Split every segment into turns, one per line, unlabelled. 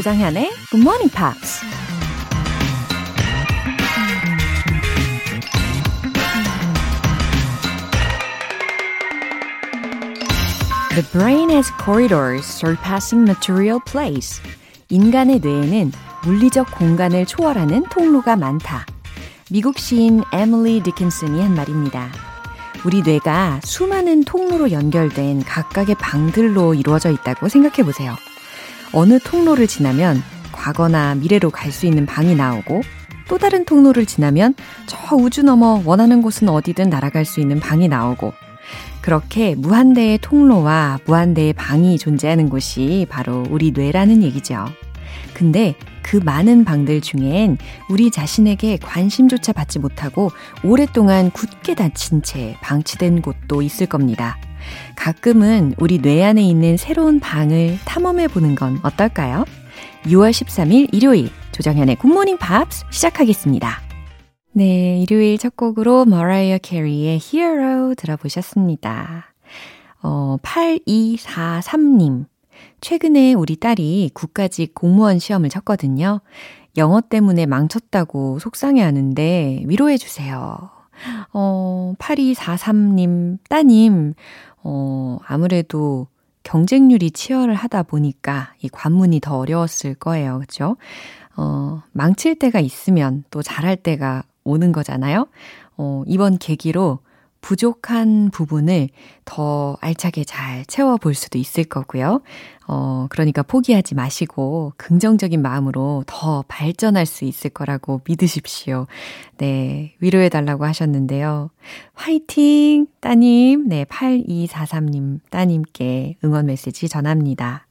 조장현의 Good Morning Pops. The brain has corridors surpassing material place. 인간의 뇌에는 물리적 공간을 초월하는 통로가 많다. 미국 시인 에밀리 디킨슨이 한 말입니다. 우리 뇌가 수많은 통로로 연결된 각각의 방들로 이루어져 있다고 생각해 보세요. 어느 통로를 지나면 과거나 미래로 갈 수 있는 방이 나오고 또 다른 통로를 지나면 저 우주 넘어 원하는 곳은 어디든 날아갈 수 있는 방이 나오고 그렇게 무한대의 통로와 무한대의 방이 존재하는 곳이 바로 우리 뇌라는 얘기죠. 근데 그 많은 방들 중엔 우리 자신에게 관심조차 받지 못하고 오랫동안 굳게 닫힌 채 방치된 곳도 있을 겁니다. 가끔은 우리 뇌 안에 있는 새로운 방을 탐험해 보는 건 어떨까요? 6월 13일 일요일 조정현의 굿모닝 팝스 시작하겠습니다. 네, 일요일 첫 곡으로 머라이어 캐리의 Hero 들어보셨습니다. 어, 8243님. 최근에 우리 딸이 국가직 공무원 시험을 쳤거든요. 영어 때문에 망쳤다고 속상해 하는데 위로해 주세요. 어, 8243님, 따님, 어, 아무래도 경쟁률이 치열하다 보니까 이 관문이 더 어려웠을 거예요. 그죠? 어, 망칠 때가 있으면 또 잘할 때가 오는 거잖아요. 어, 이번 계기로 부족한 부분을 더 알차게 잘 채워볼 수도 있을 거고요. 어, 그러니까 포기하지 마시고 긍정적인 마음으로 더 발전할 수 있을 거라고 믿으십시오. 네, 위로해달라고 하셨는데요. 화이팅! 따님, 네, 8243님 따님께 응원 메시지 전합니다.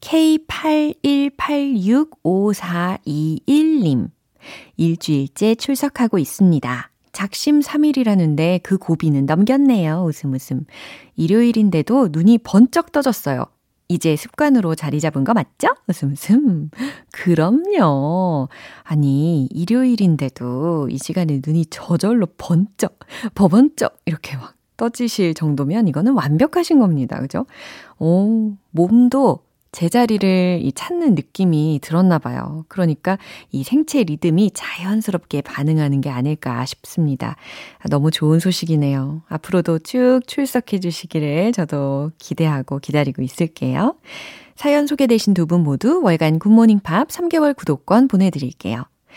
K81865421님. 일주일째 출석하고 있습니다. 작심 3일이라는데 그 고비는 넘겼네요. 웃음 웃음. 일요일인데도 눈이 번쩍 떠졌어요. 이제 습관으로 자리 잡은 거 맞죠? 웃음 웃음. 그럼요. 아니, 일요일인데도 이 시간에 눈이 저절로 번쩍, 버번쩍 이렇게 막 떠지실 정도면 이거는 완벽하신 겁니다. 그죠? 오, 몸도 제자리를 이 찾는 느낌이 들었나 봐요. 그러니까 이 생체 리듬이 자연스럽게 반응하는 게 아닐까 싶습니다. 너무 좋은 소식이네요. 앞으로도 쭉 출석해 주시기를 저도 기대하고 기다리고 있을게요. 사연 소개되신 두 분 모두 월간 굿모닝 팝 3개월 구독권 보내드릴게요.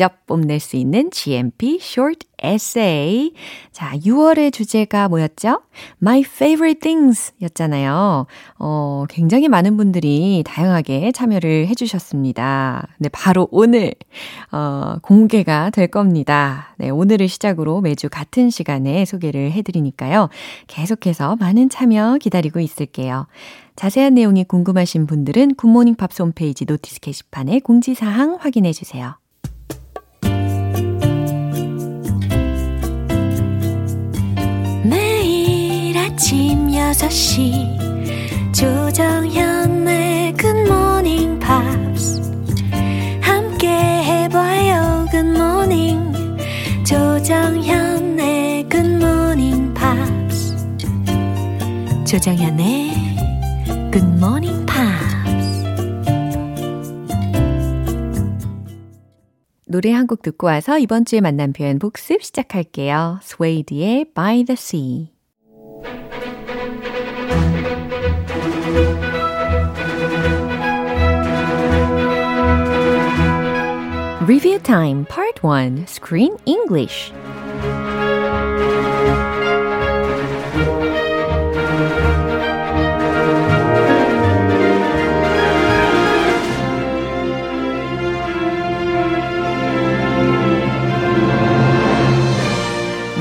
직접 뽐낼 수 있는 GMP Short Essay. 자, 6월의 주제가 뭐였죠? My Favorite Things 였잖아요. 어, 굉장히 많은 분들이 다양하게 참여를 해주셨습니다. 네, 바로 오늘, 어, 공개가 될 겁니다. 네, 오늘을 시작으로 매주 같은 시간에 소개를 해드리니까요. 계속해서 많은 참여 기다리고 있을게요. 자세한 내용이 궁금하신 분들은 굿모닝 팝스 홈페이지 notice 게시판에 공지사항 확인해 주세요. 아침 6시 조정현의 굿모닝 팝스 함께 해봐요 굿모닝 조정현의 굿모닝 팝스 조정현의 굿모닝 팝스 노래 한 곡 듣고 와서 이번 주에 만난 표현 복습 시작할게요. 스웨이드의 By the Sea Review Time Part 1 Screen English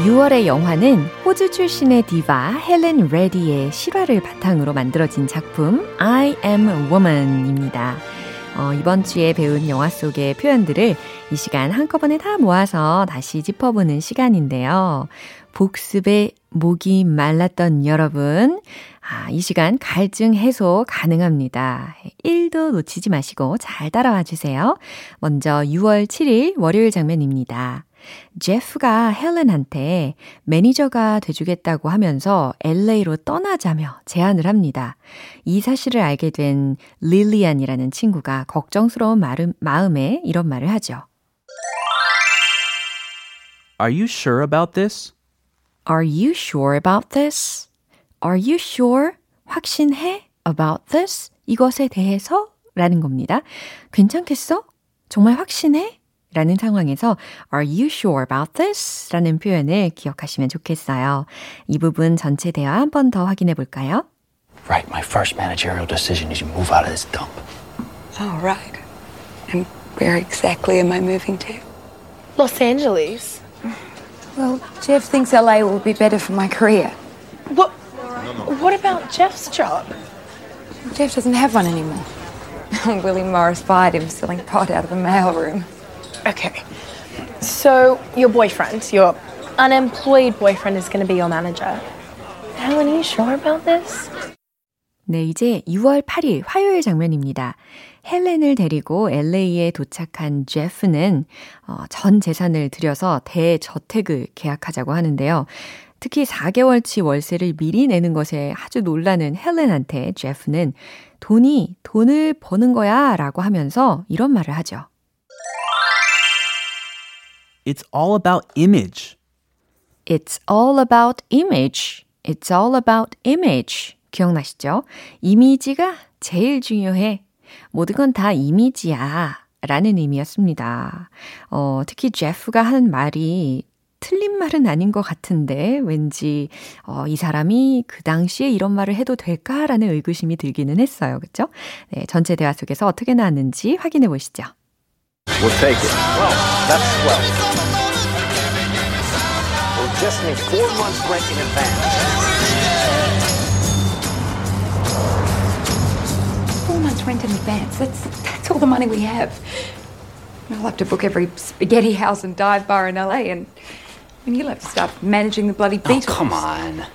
6월의 영화는 호주 출신의 디바 헬렌 레디의 실화를 바탕으로 만들어진 작품 I Am Woman입니다. 어, 이번 주에 배운 영화 속의 표현들을 이 시간 한꺼번에 다 모아서 다시 짚어보는 시간인데요. 복습에 목이 말랐던 여러분, 아, 이 시간 갈증 해소 가능합니다. 1도 놓치지 마시고 잘 따라와 주세요. 먼저 6월 7일 월요일 장면입니다. 제프가 헬렌한테 매니저가 돼주겠다고 하면서 LA로 떠나자며 제안을 합니다. 이 사실을 알게 된 릴리안이라는 친구가 걱정스러운 마음, 마음에 이런 말을 하죠.
Are you sure about this?
Are you sure about this? Are you sure? 확신해? About this? 이것에 대해서? 라는 겁니다. 괜찮겠어? 정말 확신해? 라는 상황에서 Are you sure about this? 라는 표현을 기억하시면 좋겠어요. 이 부분 전체 대화 한 번 더 확인해 볼까요?
Right, my first managerial decision is you move out of this dump.
Oh, right. And where exactly am I moving to?
Los Angeles.
Well, Jeff thinks LA will be better for my career.
What? What about Jeff's job?
Jeff doesn't have one anymore. Willie Morris fired him selling pot out of a mailroom.
Okay. So your boyfriend, your unemployed boyfriend, is going to be your manager. Helen, are you sure about this?
네, 이제 6월 8일 화요일 장면입니다. 헬렌을 데리고 LA에 도착한 제프는 어, 전 재산을 들여서 대저택을 계약하자고 하는데요. 특히 4개월치 월세를 미리 내는 것에 아주 놀라는 헬렌한테 제프는 돈이 돈을 버는 거야 라고 하면서 이런 말을 하죠.
It's all about image.
It's all about image. It's all about image. 기억나시죠? 이미지가 제일 중요해. 모든 건 다 이미지야. 라는 의미였습니다. 어, 특히 제프가 하는 말이 틀린 말은 아닌 것 같은데 왠지 어, 이 사람이 그 당시에 이런 말을 해도 될까라는 의구심이 들기는 했어요. 그렇죠? 네, 전체 대화 속에서 어떻게 나왔는지 확인해 보시죠.
We'll take it. Well, that's swell. We'll just need four months rent in advance.
Four months rent in advance. That's that's all the money we have. I'll have to book every spaghetti house and dive bar in LA, and, and you'll have to start managing the bloody
oh,
Beatles.
Oh, come on.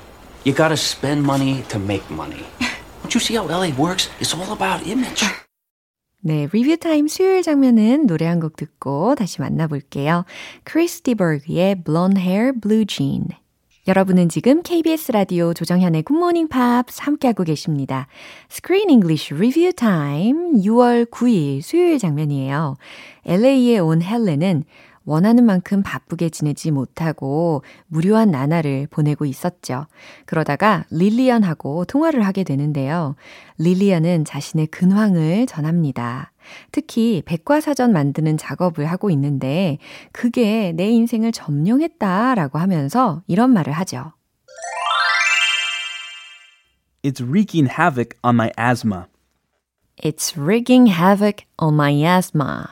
You gotta spend money to make money. Don't you see how LA works? It's all about image.
네, 리뷰 타임 수요일 장면은 노래 한 곡 듣고 다시 만나볼게요. 크리스티 버그의 Blonde Hair Blue Jean. 여러분은 지금 KBS 라디오 조정현의 굿모닝 팝스 함께하고 계십니다. Screen English Review Time 6월 9일 수요일 장면이에요. LA에 온 헬렌은 원하는 만큼 바쁘게 지내지 못하고 무료한 나날을 보내고 있었죠. 그러다가 릴리언하고 통화를 하게 되는데요. 릴리언은 자신의 근황을 전합니다. 특히 백과사전 만드는 작업을 하고 있는데 그게 내 인생을 점령했다라고 하면서 이런 말을 하죠.
It's wreaking havoc on my asthma.
It's wreaking havoc on my asthma.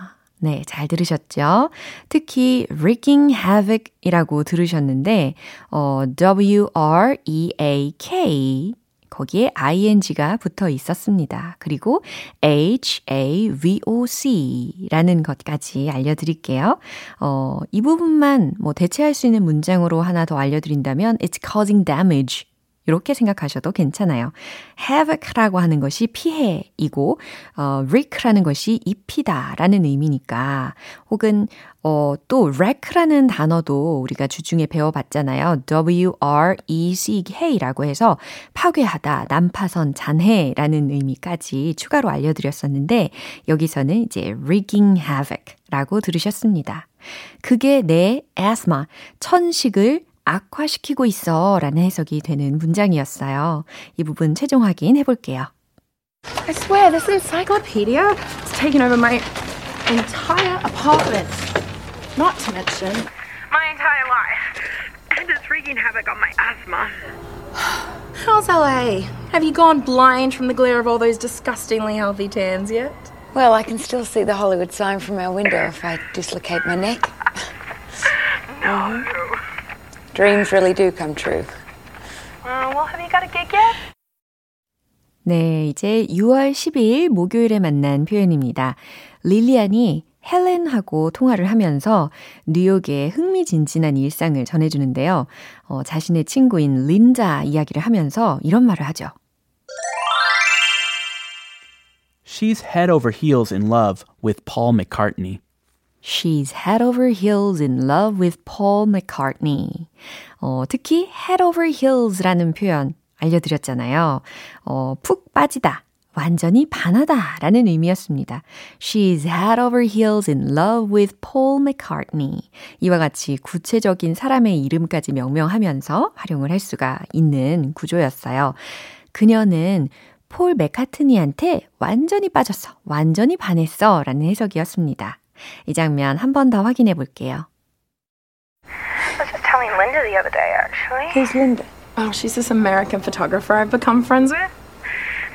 네, 잘 들으셨죠? 특히 wreaking havoc이라고 들으셨는데 어, W-R-E-A-K 거기에 ing가 붙어 있었습니다. 그리고 HAVOC 라는 것까지 알려드릴게요. 어, 이 부분만 뭐 대체할 수 있는 문장으로 하나 더 알려드린다면 It's causing damage 이렇게 생각하셔도 괜찮아요. havoc라고 하는 것이 피해이고 어, wreak라는 것이 입히다라는 의미니까 혹은 어, 또 wreck라는 단어도 우리가 주중에 배워봤잖아요. W-R-E-C-K라고 해서 파괴하다, 난파선, 잔해라는 의미까지 추가로 알려드렸었는데 여기서는 이제 wreaking havoc라고 들으셨습니다. 그게 내 asthma, 천식을 악화시키고 있어 라는 해석이 되는 문장이었어요. 이 부분 최종 확인해 볼게요.
I swear, this encyclopedia has taken over my entire apartment. Not to mention
my entire life. And it's wreaking havoc on my asthma.
How's LA? Have you gone blind from the glare of all those disgustingly healthy tans yet?
Well, I can still see the Hollywood sign from our window if I dislocate my neck.
No.
Dreams really do come true.
Uh, well, have you got a gig yet?
네, 이제 6월 10일 목요일에 만난 표현입니다. 릴리안이 헬렌하고 통화를 하면서 뉴욕의 흥미진진한 일상을 전해주는데요. 어, 자신의 친구인 린자 이야기를 하면서 이런 말을 하죠.
She's head over heels in love with Paul McCartney.
She's head over heels in love with Paul McCartney. 어, 특히 head over heels라는 표현 알려드렸잖아요. 어, 푹 빠지다, 완전히 반하다 라는 의미였습니다. She's head over heels in love with Paul McCartney. 이와 같이 구체적인 사람의 이름까지 명명하면서 활용을 할 수가 있는 구조였어요. 그녀는 폴 맥카트니한테 완전히 빠졌어, 완전히 반했어 라는 해석이었습니다. 이 장면 한 번 더 확인해 볼게요.
I was just telling Linda the other day, actually.
Who's Linda? Oh, she's this American photographer I've become friends with.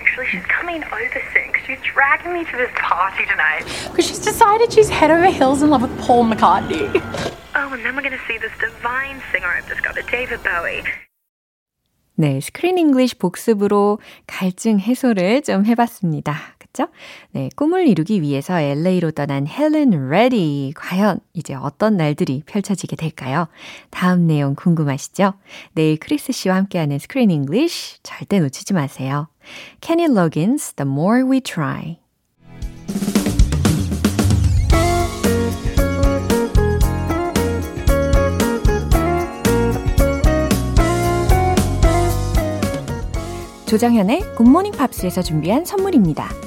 Actually, she's coming over soon because she's dragging me to this party tonight.
Because she's decided she's head over heels in love with Paul McCartney.
Oh, and then we're going to see this divine singer I've discovered, David Bowie.
네, 스크린 잉글리시 복습으로 갈증 해소를 좀 해봤습니다. 그쵸? 네, 꿈을 이루기 위해서 LA로 떠난 헬렌 레디. 과연 이제 어떤 날들이 펼쳐지게 될까요? 다음 내용 궁금하시죠? 내일 크리스 씨와 함께하는 Screen English 절대 놓치지 마세요. Kenny Loggins, The More We Try. 조정현의 굿모닝 팝스에서 준비한 선물입니다.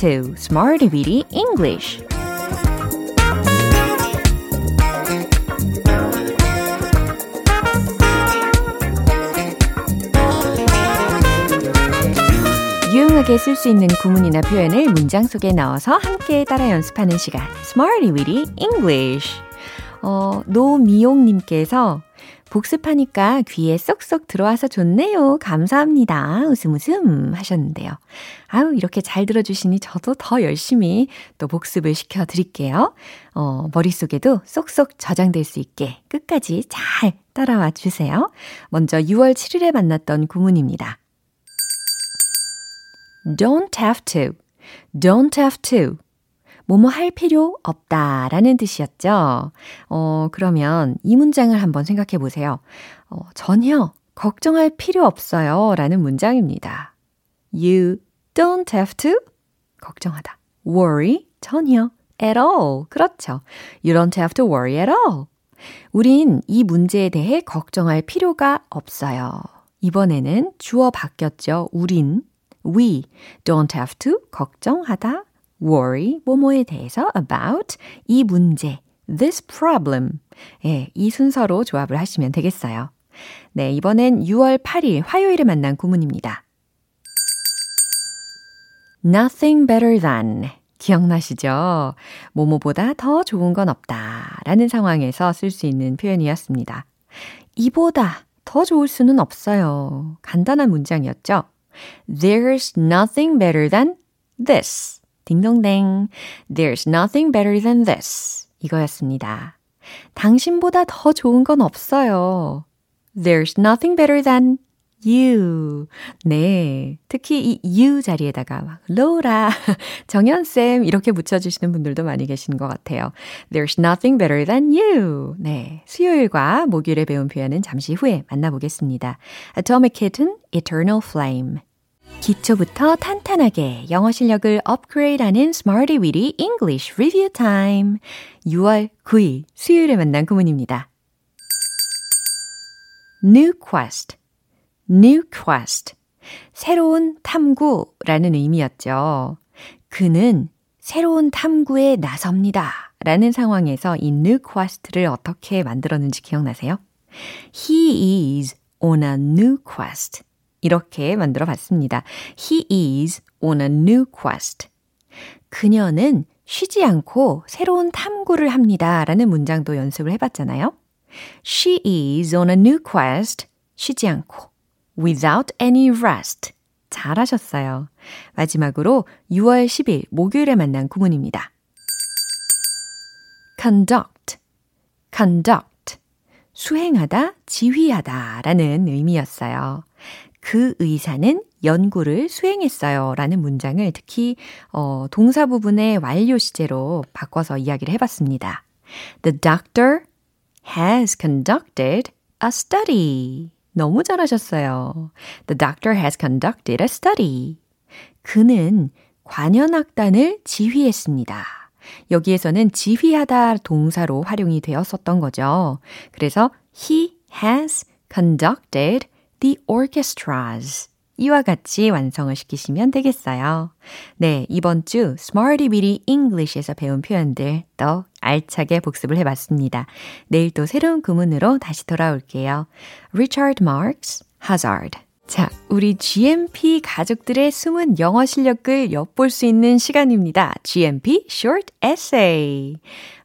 2 Smart Weedy English 유용하게 쓸 수 있는 구문이나 표현을 문장 속에 넣어서 함께 따라 연습하는 시간 Smarty Weedy English 어, 노미용님께서 복습하니까 귀에 쏙쏙 들어와서 좋네요. 감사합니다. 웃음 웃음 하셨는데요. 아유, 이렇게 잘 들어주시니 저도 더 열심히 또 복습을 시켜드릴게요. 어, 머릿속에도 쏙쏙 저장될 수 있게 끝까지 잘 따라와 주세요. 먼저 6월 7일에 만났던 구문입니다. don't have to, don't have to. 뭐뭐 할 필요 없다 라는 뜻이었죠. 어, 그러면 이 문장을 한번 생각해 보세요. 어, 전혀 걱정할 필요 없어요 라는 문장입니다. You don't have to 걱정하다. worry 전혀 at all. 그렇죠. You don't have to worry at all. 우린 이 문제에 대해 걱정할 필요가 없어요. 이번에는 주어 바뀌었죠. 우린 we don't have to 걱정하다 worry 뭐뭐에 대해서 about 이 문제 this problem 예, 이 순서로 조합을 하시면 되겠어요. 네, 이번엔 6월 8일 화요일에 만난 구문입니다. nothing better than 기억나시죠? 뭐뭐보다 더 좋은 건 없다 라는 상황에서 쓸 수 있는 표현이었습니다. 이보다 더 좋을 수는 없어요. 간단한 문장이었죠. There's nothing better than this. 딩동댕. There's nothing better than this. 이거였습니다. 당신보다 더 좋은 건 없어요. There's nothing better than you. 네. 특히 이 you 자리에다가 막 로라, 정연쌤 이렇게 붙여주시는 분들도 많이 계신 것 같아요. There's nothing better than you. 네. 수요일과 목요일에 배운 표현은 잠시 후에 만나보겠습니다. Atomic Kitten, Eternal Flame. 기초부터 탄탄하게 영어 실력을 업그레이드하는 Smarty Weedy English Review Time. 6월 9일 수요일에 만난 구문입니다. New quest, new quest. 새로운 탐구라는 의미였죠. 그는 새로운 탐구에 나섭니다. 라는 상황에서 이 new quest를 어떻게 만들었는지 기억나세요? He is on a new quest. 이렇게 만들어 봤습니다. He is on a new quest. 그녀는 쉬지 않고 새로운 탐구를 합니다. 라는 문장도 연습을 해봤잖아요. She is on a new quest. 쉬지 않고. Without any rest. 잘하셨어요. 마지막으로 6월 10일 목요일에 만난 구문입니다. conduct, conduct. 수행하다, 지휘하다 라는 의미였어요. 그 의사는 연구를 수행했어요 라는 문장을 특히 어, 동사 부분의 완료 시제로 바꿔서 이야기를 해봤습니다. The doctor has conducted a study. 너무 잘하셨어요. The doctor has conducted a study. 그는 관현악단을 지휘했습니다. 여기에서는 지휘하다 동사로 활용이 되었었던 거죠. 그래서 he has conducted the orchestras. 이와 같이 완성을 시키시면 되겠어요. 네, 이번 주 Smarty Bitty English에서 배운 표현들 또 알차게 복습을 해봤습니다. 내일 또 새로운 구문으로 다시 돌아올게요. Richard Marks Hazard 자, 우리 GMP 가족들의 숨은 영어 실력을 엿볼 수 있는 시간입니다. GMP Short Essay.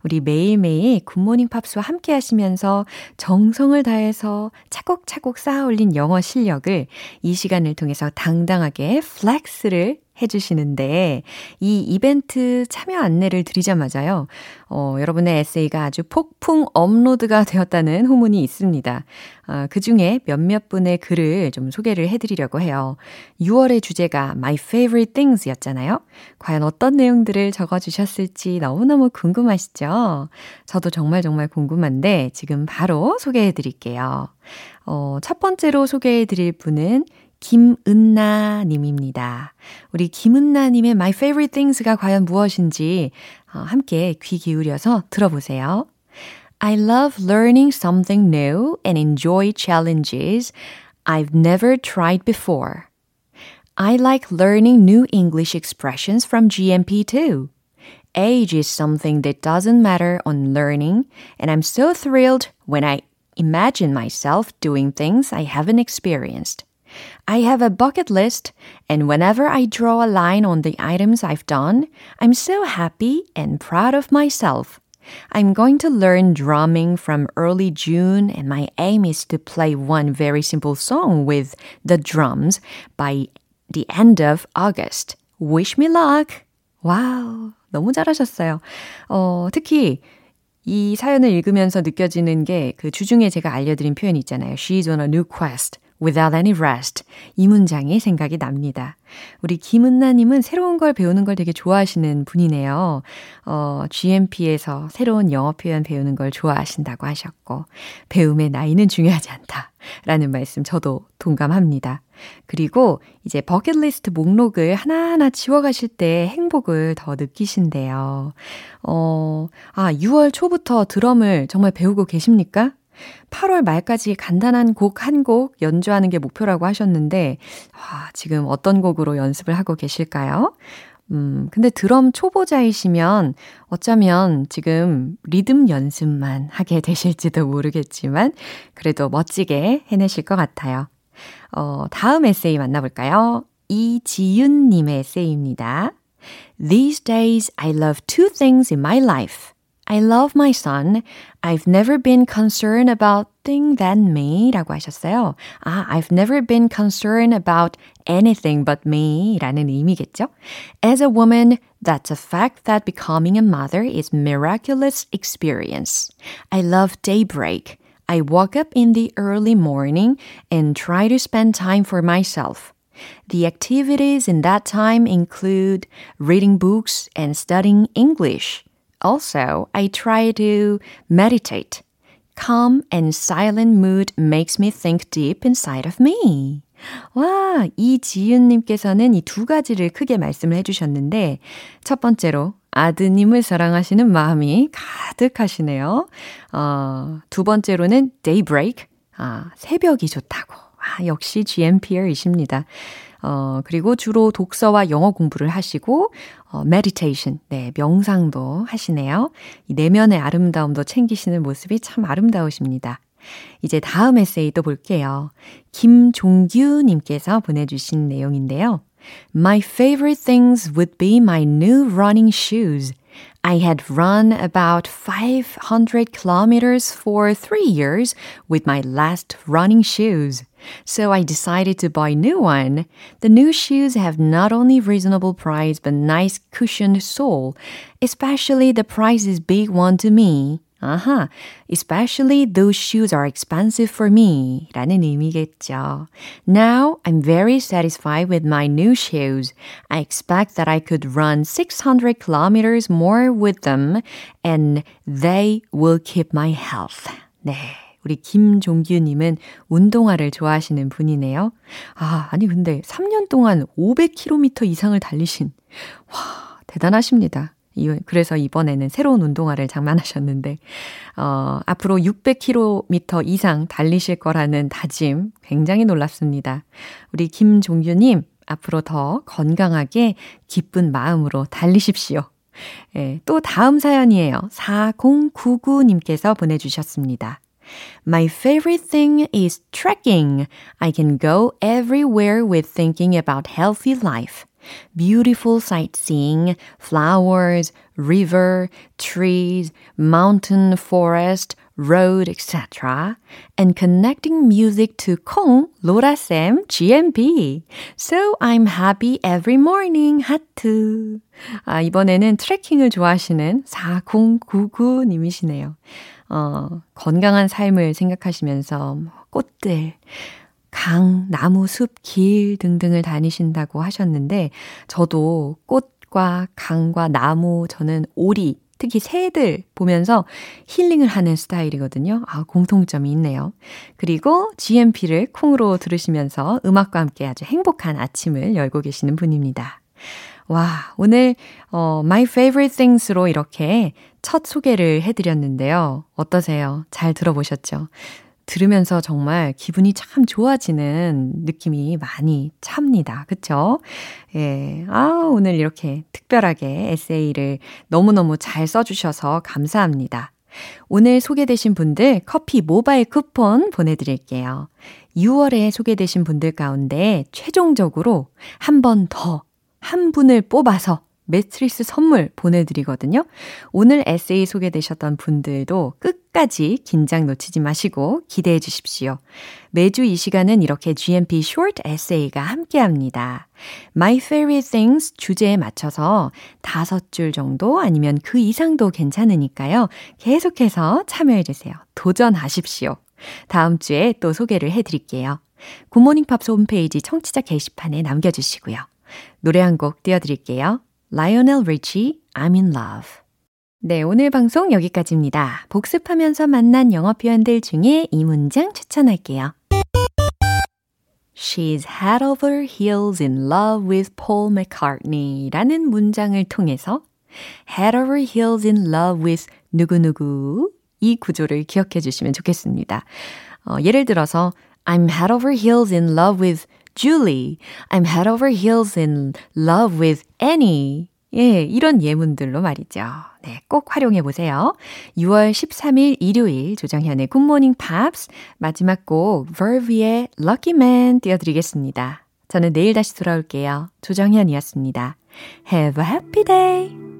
우리 매일매일 굿모닝 팝스와 함께 하시면서 정성을 다해서 차곡차곡 쌓아 올린 영어 실력을 이 시간을 통해서 당당하게 flex를 해주시는데 이 이벤트 참여 안내를 드리자마자요. 어, 여러분의 에세이가 아주 폭풍 업로드가 되었다는 후문이 있습니다. 어, 그 중에 몇몇 분의 글을 좀 소개를 해드리려고 해요. 6월의 주제가 My Favorite Things 였잖아요. 과연 어떤 내용들을 적어주셨을지 너무너무 궁금하시죠? 저도 정말 정말 궁금한데 지금 바로 소개해드릴게요. 어, 첫 번째로 소개해드릴 분은 김은나 님입니다. 우리 김은나 님의 My Favorite Things가 과연 무엇인지 함께 귀 기울여서 들어보세요. I love learning something new and enjoy challenges I've never tried before. I like learning new English expressions from GMP too. Age is something that doesn't matter on learning, and I'm so thrilled when I imagine myself doing things I haven't experienced. I have a bucket list, and whenever I draw a line on the items I've done, I'm so happy and proud of myself. I'm going to learn drumming from early June, and my aim is to play one very simple song with the drums by the end of August. Wish me luck! 와우, 너무 잘하셨어요. 어, 특히 이 사연을 읽으면서 느껴지는 게 그 주중에 제가 알려드린 표현 있잖아요. She's on a new quest. Without any rest. 이 문장이 생각이 납니다. 우리 김은나님은 새로운 걸 배우는 걸 되게 좋아하시는 분이네요. 어, GMP에서 새로운 영어 표현 배우는 걸 좋아하신다고 하셨고, 배움의 나이는 중요하지 않다. 라는 말씀 저도 동감합니다. 그리고 이제 버킷리스트 목록을 하나하나 지워가실 때 행복을 더 느끼신대요. 어, 아, 6월 초부터 드럼을 정말 배우고 계십니까? 8월 말까지 간단한 곡한곡 연주하는 게 목표라고 하셨는데, 아, 지금 어떤 곡으로 연습을 하고 계실까요? 음, 근데 드럼 초보자이시면 어쩌면 지금 리듬 연습만 하게 되실지도 모르겠지만, 그래도 멋지게 해내실 것 같아요. 어, 다음 에세이 만나볼까요? 이지윤님의 에세이입니다. These days I love two things in my life. I love my son. I've never been concerned about thing than me 라고 하셨어요. 아, I've never been concerned about anything but me 라는 의미겠죠? As a woman, that's a fact that becoming a mother is miraculous experience. I love daybreak. I wake up in the early morning and try to spend time for myself. The activities in that time include reading books and studying English. Also, I try to meditate. Calm and silent mood makes me think deep inside of me. 와, 이지윤님께서는 이 두 가지를 크게 말씀을 해주셨는데, 첫 번째로, 아드님을 사랑하시는 마음이 가득하시네요. 어, 두 번째로는 daybreak, 아, 새벽이 좋다고. 아, 역시 GMPR이십니다. 어, 그리고 주로 독서와 영어 공부를 하시고, 어, meditation, 네, 명상도 하시네요. 이 내면의 아름다움도 챙기시는 모습이 참 아름다우십니다. 이제 다음 에세이 또 볼게요. 김종규님께서 보내주신 내용인데요. My favorite things would be my new running shoes. I had run about 500 kilometers for three years with my last running shoes. So I decided to buy new one. The new shoes have not only reasonable price but nice cushioned sole. Especially the price is big one to me. 아하, especially those shoes are expensive for me. 라는 의미겠죠. Now I'm very satisfied with my new shoes. I expect that I could run 600 kilometers more with them and they will keep my health. 네. 우리 김종규님은 운동화를 좋아하시는 분이네요. 아, 아니, 근데 3년 동안 500km 이상을 달리신, 와, 대단하십니다. 그래서 이번에는 새로운 운동화를 장만하셨는데, 어, 앞으로 600km 이상 달리실 거라는 다짐 굉장히 놀랍습니다. 우리 김종규님, 앞으로 더 건강하게 기쁜 마음으로 달리십시오. 예, 또 다음 사연이에요. 4099님께서 보내주셨습니다. My favorite thing is trekking. I can go everywhere with thinking about healthy life. beautiful sightseeing, flowers, river, trees, mountain, forest, road, etc. and connecting music to Kong, Laura Sam, GMP. So I'm happy every morning. 하트. 아, 이번에는 트레킹을 좋아하시는 4099님이시네요. 어, 건강한 삶을 생각하시면서 꽃들, 강, 나무, 숲, 길 등등을 다니신다고 하셨는데, 저도 꽃과 강과 나무, 저는 오리, 특히 새들 보면서 힐링을 하는 스타일이거든요. 아, 공통점이 있네요. 그리고 GMP를 콩으로 들으시면서 음악과 함께 아주 행복한 아침을 열고 계시는 분입니다. 와, 오늘, 어, My Favorite Things로 이렇게 첫 소개를 해드렸는데요. 어떠세요? 잘 들어보셨죠? 들으면서 정말 기분이 참 좋아지는 느낌이 많이 찹니다. 그쵸? 예. 아, 오늘 이렇게 특별하게 에세이를 너무너무 잘 써주셔서 감사합니다. 오늘 소개되신 분들 커피 모바일 쿠폰 보내드릴게요. 6월에 소개되신 분들 가운데 최종적으로 한 번 더, 한 분을 뽑아서 매트리스 선물 보내드리거든요. 오늘 에세이 소개되셨던 분들도 끝까지 긴장 놓치지 마시고 기대해 주십시오. 매주 이 시간은 이렇게 GMP Short Essay가 함께 합니다. My Favorite Things 주제에 맞춰서 다섯 줄 정도 아니면 그 이상도 괜찮으니까요. 계속해서 참여해 주세요. 도전하십시오. 다음 주에 또 소개를 해 드릴게요. 굿모닝 팝스 홈페이지 청취자 게시판에 남겨주시고요. 노래 한 곡 띄워드릴게요. Lionel Richie, I'm in love. 네, 오늘 방송 여기까지입니다. 복습하면서 만난 영어 표현들 중에 이 문장 추천할게요. She's head over heels in love with Paul McCartney 라는 문장을 통해서 head over heels in love with 누구누구 이 구조를 기억해 주시면 좋겠습니다. 어, 예를 들어서 I'm head over heels in love with Julie. I'm head over heels in love with Annie. 예, 이런 예문들로 말이죠. 네, 꼭 활용해 보세요. 6월 13일 일요일 조정현의 굿모닝 팝스 마지막 곡 Verve의 Lucky Man 띄워드리겠습니다. 저는 내일 다시 돌아올게요. 조정현이었습니다. Have a happy day!